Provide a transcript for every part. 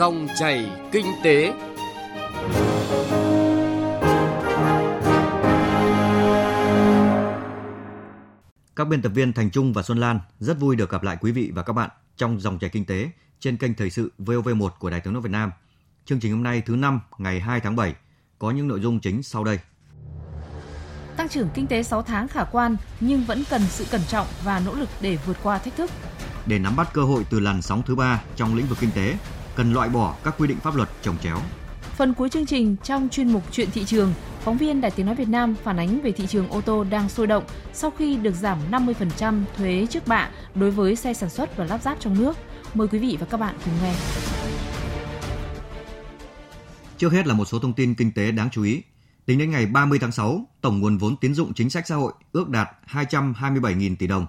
Dòng chảy kinh tế. Các biên tập viên Thành Trung và Xuân Lan rất vui được gặp lại quý vị và các bạn trong dòng chảy kinh tế trên kênh Thời sự VOV1 của Đài Tiếng nói Việt Nam. Chương trình hôm nay thứ năm ngày 2 tháng 7 có những nội dung chính sau đây. Tăng trưởng kinh tế 6 tháng khả quan nhưng vẫn cần sự cẩn trọng và nỗ lực để vượt qua thách thức. Để nắm bắt cơ hội từ làn sóng thứ ba trong lĩnh vực kinh tế, cần loại bỏ các quy định pháp luật trồng chéo. Phần cuối chương trình trong chuyên mục Chuyện thị trường, phóng viên Đài Tiếng nói Việt Nam phản ánh về thị trường ô tô đang sôi động sau khi được giảm 50% thuế trước bạ đối với xe sản xuất và lắp ráp trong nước. Mời quý vị và các bạn cùng nghe. Trước hết là một số thông tin kinh tế đáng chú ý. Tính đến ngày 30 tháng 6, tổng nguồn vốn tín dụng chính sách xã hội ước đạt 227.000 tỷ đồng,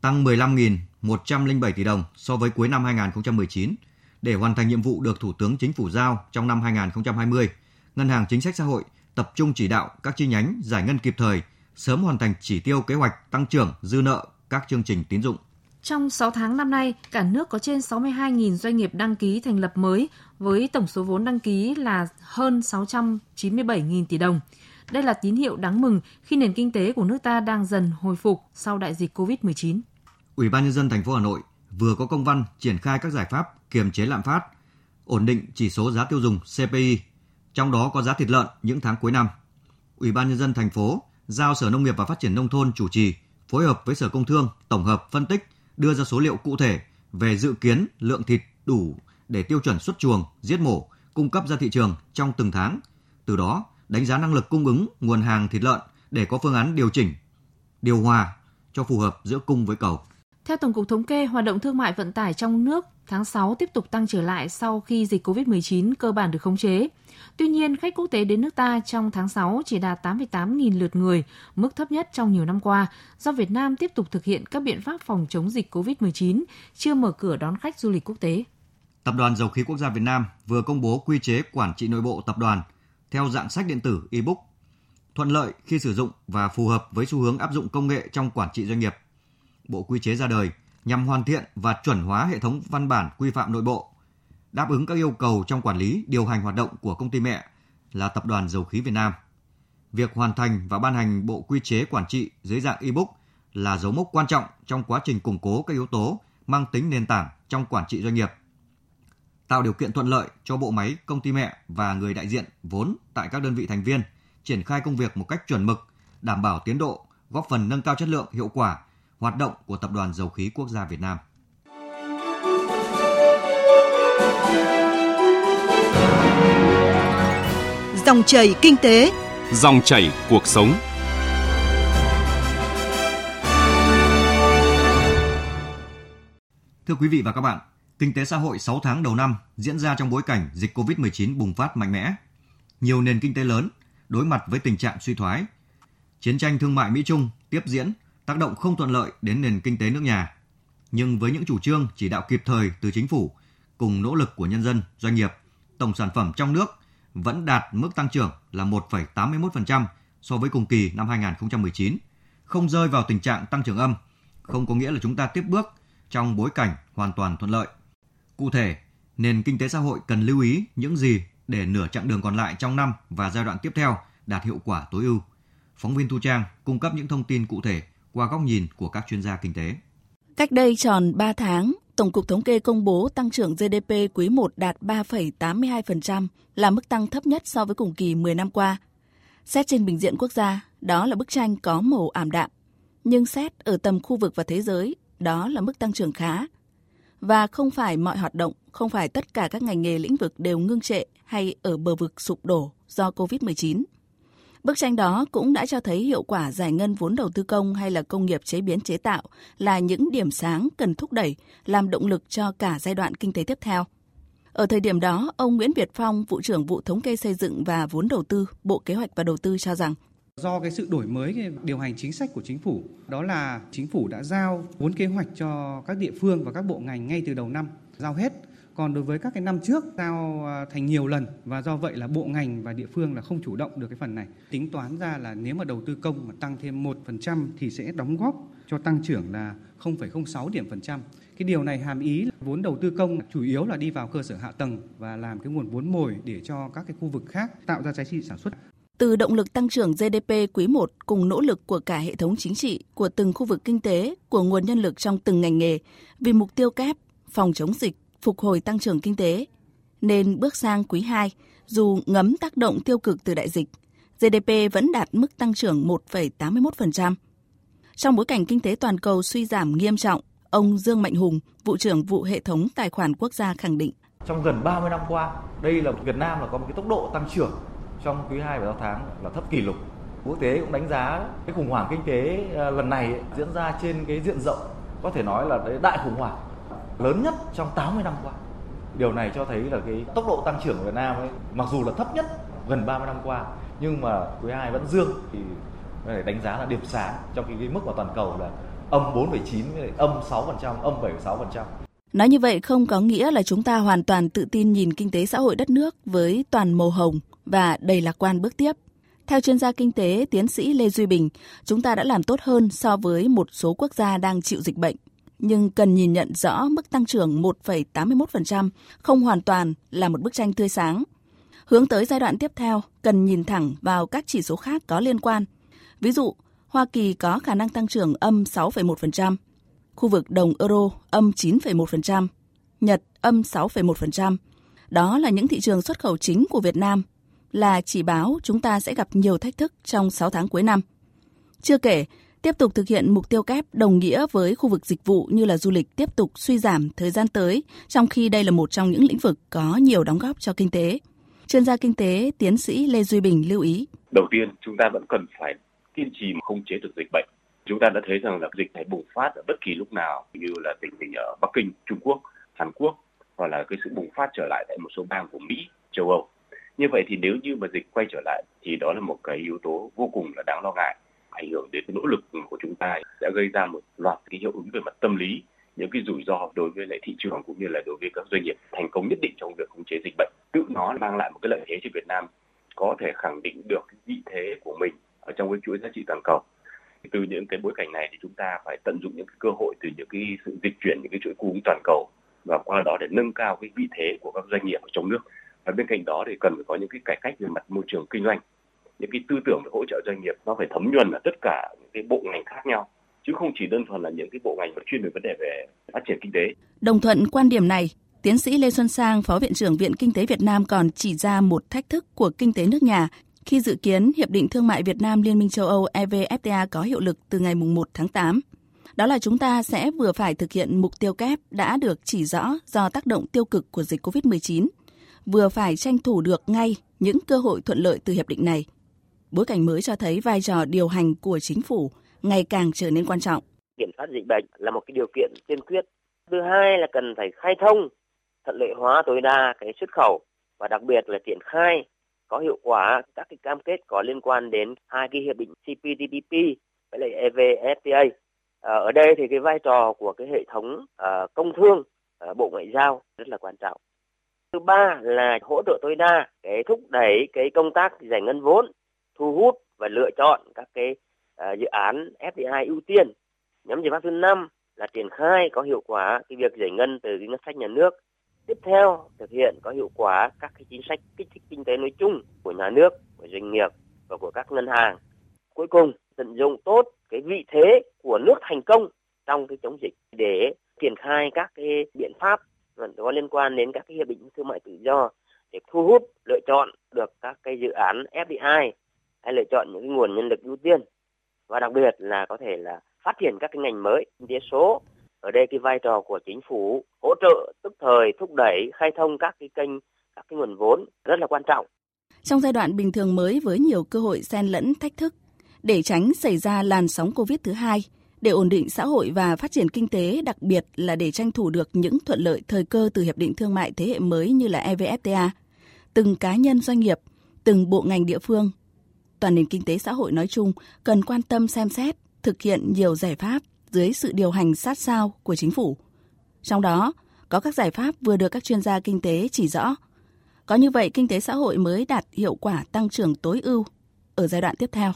tăng 15.107 tỷ đồng so với cuối năm 2019. Để hoàn thành nhiệm vụ được Thủ tướng Chính phủ giao trong năm 2020, Ngân hàng Chính sách Xã hội tập trung chỉ đạo các chi nhánh giải ngân kịp thời, sớm hoàn thành chỉ tiêu kế hoạch tăng trưởng dư nợ các chương trình tín dụng. Trong 6 tháng năm nay, cả nước có trên 62.000 doanh nghiệp đăng ký thành lập mới với tổng số vốn đăng ký là hơn 697.000 tỷ đồng. Đây là tín hiệu đáng mừng khi nền kinh tế của nước ta đang dần hồi phục sau đại dịch COVID-19. Ủy ban nhân dân thành phố Hà Nội vừa có công văn triển khai các giải pháp kiềm chế lạm phát, ổn định chỉ số giá tiêu dùng CPI, trong đó có giá thịt lợn những tháng cuối năm. Ủy ban nhân dân thành phố giao Sở Nông nghiệp và Phát triển nông thôn chủ trì phối hợp với Sở Công Thương tổng hợp phân tích, đưa ra số liệu cụ thể về dự kiến lượng thịt đủ để tiêu chuẩn xuất chuồng, giết mổ, cung cấp ra thị trường trong từng tháng. Từ đó, đánh giá năng lực cung ứng nguồn hàng thịt lợn để có phương án điều chỉnh, điều hòa cho phù hợp giữa cung với cầu. Theo Tổng cục Thống kê, hoạt động thương mại vận tải trong nước tháng 6 tiếp tục tăng trở lại sau khi dịch COVID-19 cơ bản được khống chế. Tuy nhiên, khách quốc tế đến nước ta trong tháng 6 chỉ đạt 88.000 lượt người, mức thấp nhất trong nhiều năm qua, do Việt Nam tiếp tục thực hiện các biện pháp phòng chống dịch COVID-19, chưa mở cửa đón khách du lịch quốc tế. Tập đoàn Dầu khí Quốc gia Việt Nam vừa công bố quy chế quản trị nội bộ tập đoàn theo dạng sách điện tử e-book, thuận lợi khi sử dụng và phù hợp với xu hướng áp dụng công nghệ trong quản trị doanh nghiệp. Bộ quy chế ra đời nhằm hoàn thiện và chuẩn hóa hệ thống văn bản quy phạm nội bộ, đáp ứng các yêu cầu trong quản lý, điều hành hoạt động của công ty mẹ là Tập đoàn Dầu khí Việt Nam. Việc hoàn thành và ban hành bộ quy chế quản trị dưới dạng e-book là dấu mốc quan trọng trong quá trình củng cố các yếu tố mang tính nền tảng trong quản trị doanh nghiệp tạo điều kiện thuận lợi cho bộ máy, công ty mẹ và người đại diện vốn tại các đơn vị thành viên triển khai công việc một cách chuẩn mực, đảm bảo tiến độ, góp phần nâng cao chất lượng, hiệu quả hoạt động của Tập đoàn Dầu khí Quốc gia Việt Nam. Dòng chảy kinh tế, dòng chảy cuộc sống. Thưa quý vị và các bạn, Kinh tế xã hội 6 tháng đầu năm diễn ra trong bối cảnh dịch COVID-19 bùng phát mạnh mẽ. Nhiều nền kinh tế lớn đối mặt với tình trạng suy thoái. Chiến tranh thương mại Mỹ-Trung tiếp diễn, tác động không thuận lợi đến nền kinh tế nước nhà. Nhưng với những chủ trương chỉ đạo kịp thời từ chính phủ cùng nỗ lực của nhân dân, doanh nghiệp, tổng sản phẩm trong nước vẫn đạt mức tăng trưởng là 1,81% so với cùng kỳ năm 2019, không rơi vào tình trạng tăng trưởng âm, không có nghĩa là chúng ta tiếp bước trong bối cảnh hoàn toàn thuận lợi. Cụ thể, nền kinh tế xã hội cần lưu ý những gì để nửa chặng đường còn lại trong năm và giai đoạn tiếp theo đạt hiệu quả tối ưu. Phóng viên Thu Trang cung cấp những thông tin cụ thể qua góc nhìn của các chuyên gia kinh tế. Cách đây tròn 3 tháng, Tổng cục Thống kê công bố tăng trưởng GDP quý 1 đạt 3,82%, là mức tăng thấp nhất so với cùng kỳ 10 năm qua. Xét trên bình diện quốc gia, đó là bức tranh có màu ảm đạm. Nhưng xét ở tầm khu vực và thế giới, đó là mức tăng trưởng khá, và không phải mọi hoạt động, không phải tất cả các ngành nghề lĩnh vực đều ngưng trệ hay ở bờ vực sụp đổ do COVID-19. Bức tranh đó cũng đã cho thấy hiệu quả giải ngân vốn đầu tư công hay là công nghiệp chế biến chế tạo là những điểm sáng cần thúc đẩy, làm động lực cho cả giai đoạn kinh tế tiếp theo. Ở thời điểm đó, ông Nguyễn Việt Phong, vụ trưởng vụ thống kê xây dựng và vốn đầu tư, Bộ Kế hoạch và Đầu tư cho rằng Do cái sự đổi mới cái điều hành chính sách của chính phủ, đó là chính phủ đã giao vốn kế hoạch cho các địa phương và các bộ ngành ngay từ đầu năm, giao hết còn đối với các cái năm trước giao à, thành nhiều lần và do vậy là bộ ngành và địa phương là không chủ động được cái phần này. Tính toán ra là nếu mà đầu tư công mà tăng thêm 1% thì sẽ đóng góp cho tăng trưởng là 0,06 điểm phần trăm. Cái điều này hàm ý là vốn đầu tư công chủ yếu là đi vào cơ sở hạ tầng và làm cái nguồn vốn mồi để cho các cái khu vực khác tạo ra giá trị sản xuất. Từ động lực tăng trưởng GDP quý 1 cùng nỗ lực của cả hệ thống chính trị, của từng khu vực kinh tế, của nguồn nhân lực trong từng ngành nghề vì mục tiêu kép phòng chống dịch, phục hồi tăng trưởng kinh tế. Nên bước sang quý 2, dù ngấm tác động tiêu cực từ đại dịch, GDP vẫn đạt mức tăng trưởng 1,81%. Trong bối cảnh kinh tế toàn cầu suy giảm nghiêm trọng, ông Dương Mạnh Hùng, vụ trưởng vụ hệ thống tài khoản quốc gia khẳng định. Trong gần 30 năm qua, đây là Việt Nam là có một cái tốc độ tăng trưởng trong quý 2 và 6 tháng là thấp kỷ lục. Quốc tế cũng đánh giá cái khủng hoảng kinh tế ờ, lần này diễn ra trên cái diện rộng có thể nói là đại khủng hoảng lớn nhất trong 80 năm qua. Điều này cho thấy là cái tốc độ tăng trưởng của Việt Nam ấy, mặc dù là thấp nhất gần 30 năm qua nhưng mà quý 2 vẫn dương thì phải đánh giá là điểm sáng trong khi cái mức của toàn cầu là âm 4,9 âm 6%, âm 7,6%. Nói như vậy không có nghĩa là chúng ta hoàn toàn tự tin nhìn kinh tế xã hội đất nước với toàn màu hồng và đầy lạc quan bước tiếp. Theo chuyên gia kinh tế tiến sĩ Lê Duy Bình, chúng ta đã làm tốt hơn so với một số quốc gia đang chịu dịch bệnh. Nhưng cần nhìn nhận rõ mức tăng trưởng 1,81% không hoàn toàn là một bức tranh tươi sáng. Hướng tới giai đoạn tiếp theo, cần nhìn thẳng vào các chỉ số khác có liên quan. Ví dụ, Hoa Kỳ có khả năng tăng trưởng âm 6,1%, khu vực đồng euro âm 9,1%, Nhật âm 6,1%. Đó là những thị trường xuất khẩu chính của Việt Nam, là chỉ báo chúng ta sẽ gặp nhiều thách thức trong 6 tháng cuối năm. Chưa kể, tiếp tục thực hiện mục tiêu kép đồng nghĩa với khu vực dịch vụ như là du lịch tiếp tục suy giảm thời gian tới, trong khi đây là một trong những lĩnh vực có nhiều đóng góp cho kinh tế. Chuyên gia kinh tế tiến sĩ Lê Duy Bình lưu ý. Đầu tiên, chúng ta vẫn cần phải kiên trì không chế được dịch bệnh. Chúng ta đã thấy rằng là dịch này bùng phát ở bất kỳ lúc nào như là tình hình ở Bắc Kinh, Trung Quốc, Hàn Quốc hoặc là cái sự bùng phát trở lại tại một số bang của Mỹ, châu Âu. Như vậy thì nếu như mà dịch quay trở lại thì đó là một cái yếu tố vô cùng là đáng lo ngại ảnh hưởng đến cái nỗ lực của chúng ta sẽ gây ra một loạt cái hiệu ứng về mặt tâm lý, những cái rủi ro đối với lại thị trường cũng như là đối với các doanh nghiệp thành công nhất định trong việc khống chế dịch bệnh. Tự nó mang lại một cái lợi thế cho Việt Nam, có thể khẳng định được cái vị thế của mình ở trong cái chuỗi giá trị toàn cầu. Từ những cái bối cảnh này thì chúng ta phải tận dụng những cái cơ hội từ những cái sự dịch chuyển, những cái chuỗi cung ứng toàn cầu và qua đó để nâng cao cái vị thế của các doanh nghiệp ở trong nước. Và bên cạnh đó thì cần phải có những cái cải cách về mặt môi trường kinh doanh những cái tư tưởng để hỗ trợ doanh nghiệp nó phải thấm nhuần ở tất cả những cái bộ ngành khác nhau chứ không chỉ đơn thuần là những cái bộ ngành chuyên về vấn đề về phát triển kinh tế. Đồng thuận quan điểm này, tiến sĩ Lê Xuân Sang, Phó Viện trưởng Viện Kinh tế Việt Nam còn chỉ ra một thách thức của kinh tế nước nhà khi dự kiến Hiệp định Thương mại Việt Nam Liên minh châu Âu EVFTA có hiệu lực từ ngày 1 tháng 8. Đó là chúng ta sẽ vừa phải thực hiện mục tiêu kép đã được chỉ rõ do tác động tiêu cực của dịch COVID-19, vừa phải tranh thủ được ngay những cơ hội thuận lợi từ hiệp định này. Bối cảnh mới cho thấy vai trò điều hành của chính phủ ngày càng trở nên quan trọng. Kiểm soát dịch bệnh là một cái điều kiện tiên quyết. Thứ hai là cần phải khai thông, thuận lợi hóa tối đa cái xuất khẩu và đặc biệt là triển khai có hiệu quả các cái cam kết có liên quan đến hai cái hiệp định CPTPP với lại EVFTA. Ờ, ở đây thì cái vai trò của cái hệ thống ờ, công thương, ờ, bộ ngoại giao rất là quan trọng. Thứ ba là hỗ trợ tối đa cái thúc đẩy cái công tác giải ngân vốn, thu hút và lựa chọn các cái uh, dự án FDI ưu tiên. Nhóm giải pháp thứ năm là triển khai có hiệu quả cái việc giải ngân từ cái ngân sách nhà nước. Tiếp theo thực hiện có hiệu quả các cái chính sách kích thích kinh tế nói chung của nhà nước, của doanh nghiệp và của các ngân hàng. Cuối cùng tận dụng tốt cái vị thế của nước thành công trong cái chống dịch để triển khai các cái biện pháp có liên quan đến các cái hiệp định thương mại tự do để thu hút lựa chọn được các cái dự án FDI hay lựa chọn những cái nguồn nhân lực ưu tiên và đặc biệt là có thể là phát triển các cái ngành mới kinh tế số ở đây cái vai trò của chính phủ hỗ trợ tức thời thúc đẩy khai thông các cái kênh các cái nguồn vốn rất là quan trọng trong giai đoạn bình thường mới với nhiều cơ hội xen lẫn thách thức để tránh xảy ra làn sóng covid thứ hai để ổn định xã hội và phát triển kinh tế, đặc biệt là để tranh thủ được những thuận lợi thời cơ từ hiệp định thương mại thế hệ mới như là EVFTA. Từng cá nhân doanh nghiệp, từng bộ ngành địa phương, toàn nền kinh tế xã hội nói chung cần quan tâm xem xét, thực hiện nhiều giải pháp dưới sự điều hành sát sao của chính phủ. Trong đó, có các giải pháp vừa được các chuyên gia kinh tế chỉ rõ. Có như vậy, kinh tế xã hội mới đạt hiệu quả tăng trưởng tối ưu ở giai đoạn tiếp theo.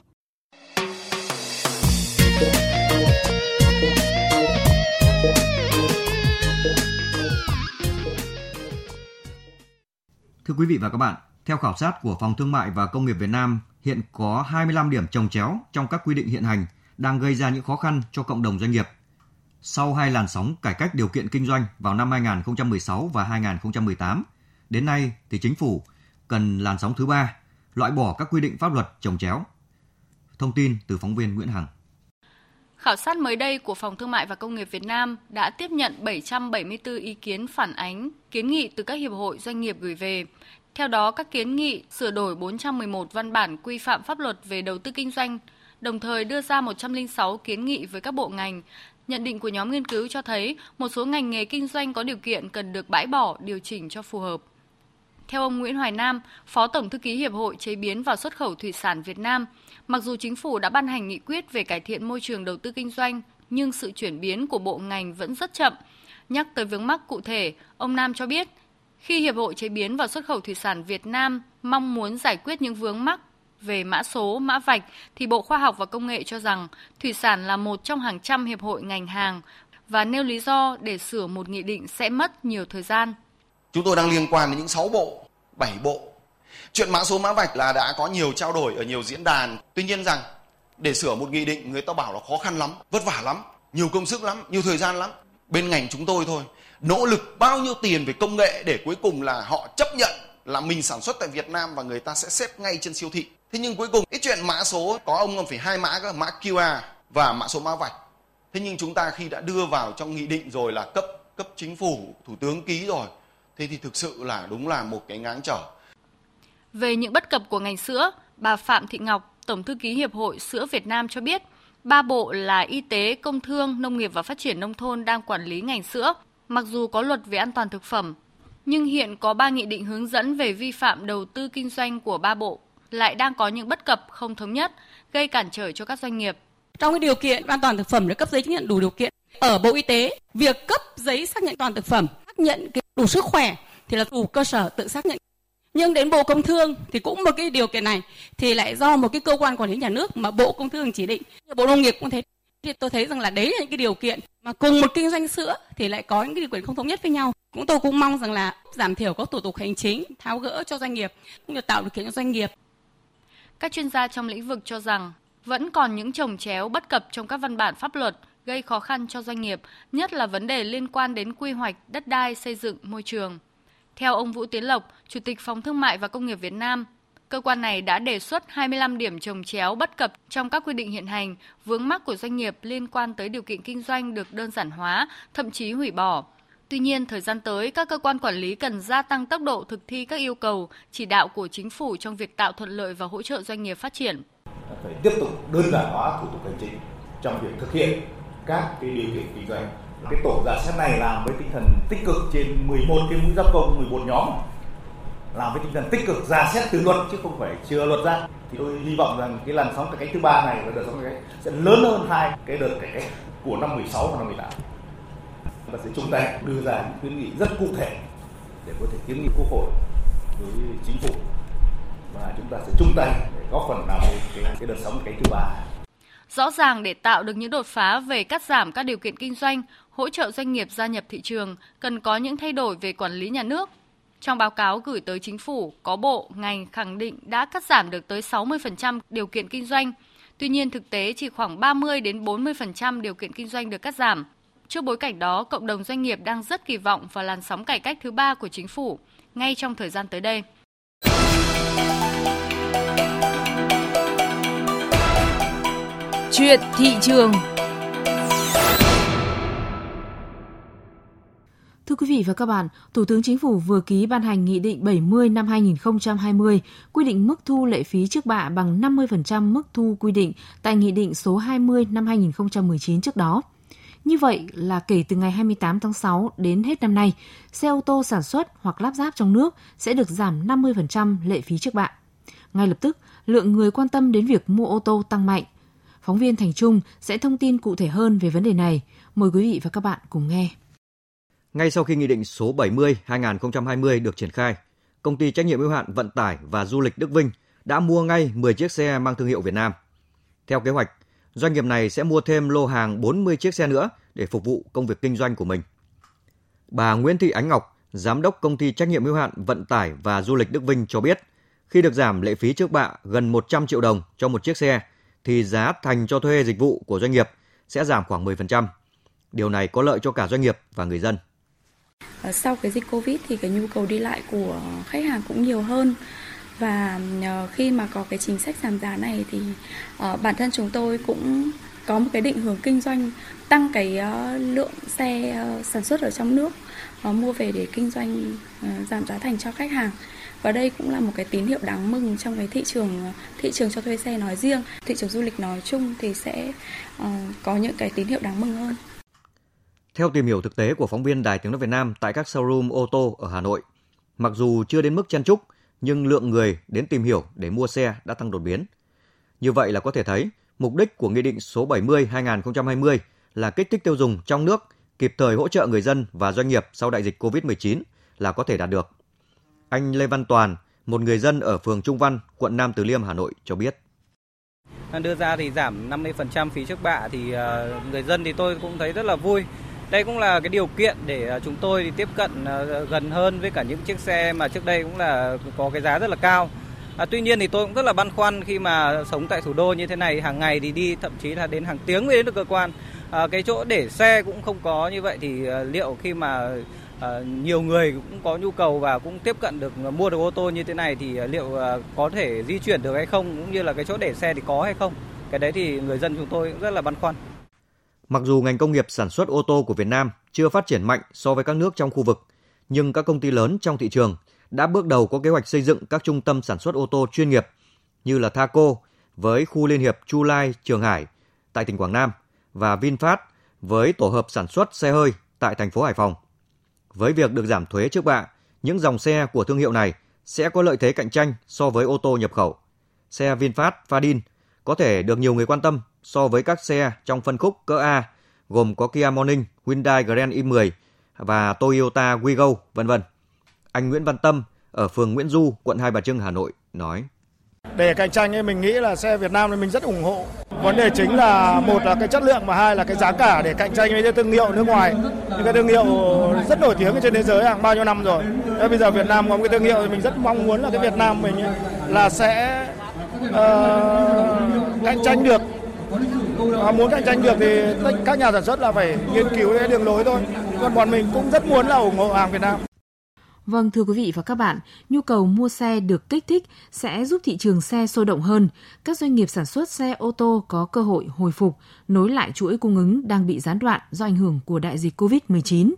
Thưa quý vị và các bạn, theo khảo sát của Phòng Thương mại và Công nghiệp Việt Nam, hiện có 25 điểm trồng chéo trong các quy định hiện hành đang gây ra những khó khăn cho cộng đồng doanh nghiệp. Sau hai làn sóng cải cách điều kiện kinh doanh vào năm 2016 và 2018, đến nay thì chính phủ cần làn sóng thứ ba, loại bỏ các quy định pháp luật trồng chéo. Thông tin từ phóng viên Nguyễn Hằng. Khảo sát mới đây của Phòng Thương mại và Công nghiệp Việt Nam đã tiếp nhận 774 ý kiến phản ánh, kiến nghị từ các hiệp hội doanh nghiệp gửi về. Theo đó, các kiến nghị sửa đổi 411 văn bản quy phạm pháp luật về đầu tư kinh doanh, đồng thời đưa ra 106 kiến nghị với các bộ ngành. Nhận định của nhóm nghiên cứu cho thấy một số ngành nghề kinh doanh có điều kiện cần được bãi bỏ, điều chỉnh cho phù hợp. Theo ông Nguyễn Hoài Nam, Phó Tổng thư ký Hiệp hội Chế biến và Xuất khẩu Thủy sản Việt Nam, mặc dù chính phủ đã ban hành nghị quyết về cải thiện môi trường đầu tư kinh doanh, nhưng sự chuyển biến của bộ ngành vẫn rất chậm. Nhắc tới vướng mắc cụ thể, ông Nam cho biết, khi Hiệp hội Chế biến và Xuất khẩu Thủy sản Việt Nam mong muốn giải quyết những vướng mắc về mã số, mã vạch, thì Bộ Khoa học và Công nghệ cho rằng thủy sản là một trong hàng trăm hiệp hội ngành hàng và nêu lý do để sửa một nghị định sẽ mất nhiều thời gian. Chúng tôi đang liên quan đến những 6 bộ, 7 bộ. Chuyện mã số mã vạch là đã có nhiều trao đổi ở nhiều diễn đàn. Tuy nhiên rằng để sửa một nghị định người ta bảo là khó khăn lắm, vất vả lắm, nhiều công sức lắm, nhiều thời gian lắm. Bên ngành chúng tôi thôi, nỗ lực bao nhiêu tiền về công nghệ để cuối cùng là họ chấp nhận là mình sản xuất tại Việt Nam và người ta sẽ xếp ngay trên siêu thị. Thế nhưng cuối cùng cái chuyện mã số có ông còn phải hai mã cơ, mã QR và mã số mã vạch. Thế nhưng chúng ta khi đã đưa vào trong nghị định rồi là cấp cấp chính phủ, thủ tướng ký rồi thế thì thực sự là đúng là một cái ngáng trở. Về những bất cập của ngành sữa, bà Phạm Thị Ngọc, Tổng thư ký Hiệp hội Sữa Việt Nam cho biết, ba bộ là Y tế, Công thương, Nông nghiệp và Phát triển Nông thôn đang quản lý ngành sữa, mặc dù có luật về an toàn thực phẩm. Nhưng hiện có ba nghị định hướng dẫn về vi phạm đầu tư kinh doanh của ba bộ lại đang có những bất cập không thống nhất, gây cản trở cho các doanh nghiệp. Trong cái điều kiện an toàn thực phẩm để cấp giấy chứng nhận đủ điều kiện ở Bộ Y tế, việc cấp giấy xác nhận an toàn thực phẩm, xác nhận đủ sức khỏe thì là đủ cơ sở tự xác nhận nhưng đến bộ công thương thì cũng một cái điều kiện này thì lại do một cái cơ quan quản lý nhà nước mà bộ công thương chỉ định bộ nông nghiệp cũng thế thì tôi thấy rằng là đấy là những cái điều kiện mà cùng một kinh doanh sữa thì lại có những cái điều kiện không thống nhất với nhau cũng tôi cũng mong rằng là giảm thiểu các thủ tục hành chính tháo gỡ cho doanh nghiệp cũng như tạo điều kiện cho doanh nghiệp các chuyên gia trong lĩnh vực cho rằng vẫn còn những trồng chéo bất cập trong các văn bản pháp luật gây khó khăn cho doanh nghiệp, nhất là vấn đề liên quan đến quy hoạch, đất đai, xây dựng, môi trường. Theo ông Vũ Tiến Lộc, Chủ tịch Phòng Thương mại và Công nghiệp Việt Nam, cơ quan này đã đề xuất 25 điểm trồng chéo bất cập trong các quy định hiện hành, vướng mắc của doanh nghiệp liên quan tới điều kiện kinh doanh được đơn giản hóa, thậm chí hủy bỏ. Tuy nhiên, thời gian tới, các cơ quan quản lý cần gia tăng tốc độ thực thi các yêu cầu, chỉ đạo của chính phủ trong việc tạo thuận lợi và hỗ trợ doanh nghiệp phát triển. Phải tiếp tục đơn giản hóa thủ tục hành chính trong việc thực hiện các cái điều kiện kinh doanh cái tổ giả xét này làm với tinh thần tích cực trên 11 cái mũi giáp công 11 nhóm làm với tinh thần tích cực ra xét từ luật chứ không phải chưa luật ra. Thì tôi hy vọng rằng cái làn sóng cải cách thứ ba này và đợt sóng cải cách sẽ lớn hơn hai cái đợt cải cách của năm 16 và năm 18 và sẽ chung tay đưa ra những khuyến nghị rất cụ thể để có thể kiến nghị quốc hội với chính phủ. Và chúng ta sẽ chung tay để góp phần làm cái, cái đợt sóng cái thứ ba. Rõ ràng để tạo được những đột phá về cắt giảm các điều kiện kinh doanh, hỗ trợ doanh nghiệp gia nhập thị trường, cần có những thay đổi về quản lý nhà nước. Trong báo cáo gửi tới chính phủ, có bộ, ngành khẳng định đã cắt giảm được tới 60% điều kiện kinh doanh. Tuy nhiên thực tế chỉ khoảng 30 đến 40% điều kiện kinh doanh được cắt giảm. Trước bối cảnh đó, cộng đồng doanh nghiệp đang rất kỳ vọng vào làn sóng cải cách thứ ba của chính phủ ngay trong thời gian tới đây. Chuyện thị trường Thưa quý vị và các bạn, Thủ tướng Chính phủ vừa ký ban hành Nghị định 70 năm 2020 quy định mức thu lệ phí trước bạ bằng 50% mức thu quy định tại Nghị định số 20 năm 2019 trước đó. Như vậy là kể từ ngày 28 tháng 6 đến hết năm nay, xe ô tô sản xuất hoặc lắp ráp trong nước sẽ được giảm 50% lệ phí trước bạ. Ngay lập tức, lượng người quan tâm đến việc mua ô tô tăng mạnh. Phóng viên Thành Trung sẽ thông tin cụ thể hơn về vấn đề này. Mời quý vị và các bạn cùng nghe. Ngay sau khi Nghị định số 70-2020 được triển khai, công ty trách nhiệm hữu hạn vận tải và du lịch Đức Vinh đã mua ngay 10 chiếc xe mang thương hiệu Việt Nam. Theo kế hoạch, doanh nghiệp này sẽ mua thêm lô hàng 40 chiếc xe nữa để phục vụ công việc kinh doanh của mình. Bà Nguyễn Thị Ánh Ngọc, giám đốc công ty trách nhiệm hữu hạn vận tải và du lịch Đức Vinh cho biết, khi được giảm lệ phí trước bạ gần 100 triệu đồng cho một chiếc xe thì giá thành cho thuê dịch vụ của doanh nghiệp sẽ giảm khoảng 10%. Điều này có lợi cho cả doanh nghiệp và người dân. Ờ, sau cái dịch Covid thì cái nhu cầu đi lại của khách hàng cũng nhiều hơn. Và ờ, khi mà có cái chính sách giảm giá này thì ờ, bản thân chúng tôi cũng có một cái định hướng kinh doanh, tăng cái lượng xe sản xuất ở trong nước mua về để kinh doanh giảm giá thành cho khách hàng. Và đây cũng là một cái tín hiệu đáng mừng trong cái thị trường thị trường cho thuê xe nói riêng, thị trường du lịch nói chung thì sẽ có những cái tín hiệu đáng mừng hơn theo tìm hiểu thực tế của phóng viên Đài Tiếng nói Việt Nam tại các showroom ô tô ở Hà Nội, mặc dù chưa đến mức chen chúc, nhưng lượng người đến tìm hiểu để mua xe đã tăng đột biến. Như vậy là có thể thấy, mục đích của Nghị định số 70-2020 là kích thích tiêu dùng trong nước, kịp thời hỗ trợ người dân và doanh nghiệp sau đại dịch COVID-19 là có thể đạt được. Anh Lê Văn Toàn, một người dân ở phường Trung Văn, quận Nam Từ Liêm, Hà Nội cho biết. Đưa ra thì giảm 50% phí trước bạ thì ờ, người dân thì tôi cũng thấy rất là vui đây cũng là cái điều kiện để à, chúng tôi tiếp cận à, gần hơn với cả những chiếc xe mà trước đây cũng là có cái giá rất là cao. À, tuy nhiên thì tôi cũng rất là băn khoăn khi mà sống tại thủ đô như thế này hàng ngày thì đi thậm chí là đến hàng tiếng mới đến được cơ quan. À, cái chỗ để xe cũng không có như vậy thì à, liệu khi mà à, nhiều người cũng có nhu cầu và cũng tiếp cận được mua được ô tô như thế này thì liệu à, có thể di chuyển được hay không cũng như là cái chỗ để xe thì có hay không? Cái đấy thì người dân chúng tôi cũng rất là băn khoăn. Mặc dù ngành công nghiệp sản xuất ô tô của Việt Nam chưa phát triển mạnh so với các nước trong khu vực, nhưng các công ty lớn trong thị trường đã bước đầu có kế hoạch xây dựng các trung tâm sản xuất ô tô chuyên nghiệp như là Thaco với khu liên hiệp Chu Lai Trường Hải tại tỉnh Quảng Nam và VinFast với tổ hợp sản xuất xe hơi tại thành phố Hải Phòng. Với việc được giảm thuế trước bạ, những dòng xe của thương hiệu này sẽ có lợi thế cạnh tranh so với ô tô nhập khẩu. Xe VinFast Fadin có thể được nhiều người quan tâm so với các xe trong phân khúc cỡ A gồm có Kia Morning, Hyundai Grand i10 và Toyota Wigo, vân vân. Anh Nguyễn Văn Tâm ở phường Nguyễn Du, quận Hai Bà Trưng, Hà Nội nói: Để cạnh tranh ấy mình nghĩ là xe Việt Nam thì mình rất ủng hộ. Vấn đề chính là một là cái chất lượng và hai là cái giá cả để cạnh tranh với những thương hiệu nước ngoài. Những cái thương hiệu rất nổi tiếng trên thế giới hàng bao nhiêu năm rồi. Thế bây giờ Việt Nam có một cái thương hiệu thì mình rất mong muốn là cái Việt Nam mình là sẽ uh, cạnh tranh được à, muốn cạnh tranh được thì các nhà sản xuất là phải nghiên cứu cái đường lối thôi. Còn bọn mình cũng rất muốn là ủng hộ hàng Việt Nam. Vâng thưa quý vị và các bạn, nhu cầu mua xe được kích thích sẽ giúp thị trường xe sôi động hơn. Các doanh nghiệp sản xuất xe ô tô có cơ hội hồi phục, nối lại chuỗi cung ứng đang bị gián đoạn do ảnh hưởng của đại dịch COVID-19.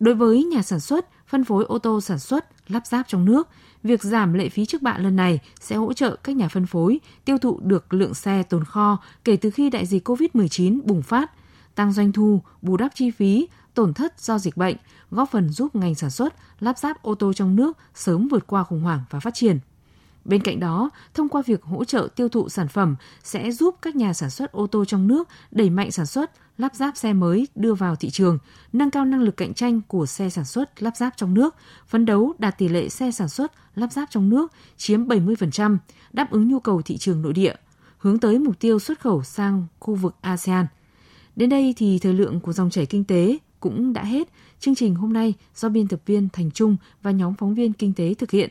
Đối với nhà sản xuất, phân phối ô tô sản xuất, lắp ráp trong nước, việc giảm lệ phí trước bạ lần này sẽ hỗ trợ các nhà phân phối tiêu thụ được lượng xe tồn kho kể từ khi đại dịch COVID-19 bùng phát, tăng doanh thu, bù đắp chi phí, tổn thất do dịch bệnh, góp phần giúp ngành sản xuất, lắp ráp ô tô trong nước sớm vượt qua khủng hoảng và phát triển. Bên cạnh đó, thông qua việc hỗ trợ tiêu thụ sản phẩm sẽ giúp các nhà sản xuất ô tô trong nước đẩy mạnh sản xuất, lắp ráp xe mới đưa vào thị trường, nâng cao năng lực cạnh tranh của xe sản xuất lắp ráp trong nước, phấn đấu đạt tỷ lệ xe sản xuất lắp ráp trong nước chiếm 70%, đáp ứng nhu cầu thị trường nội địa, hướng tới mục tiêu xuất khẩu sang khu vực ASEAN. Đến đây thì thời lượng của dòng chảy kinh tế cũng đã hết. Chương trình hôm nay do biên tập viên Thành Trung và nhóm phóng viên kinh tế thực hiện.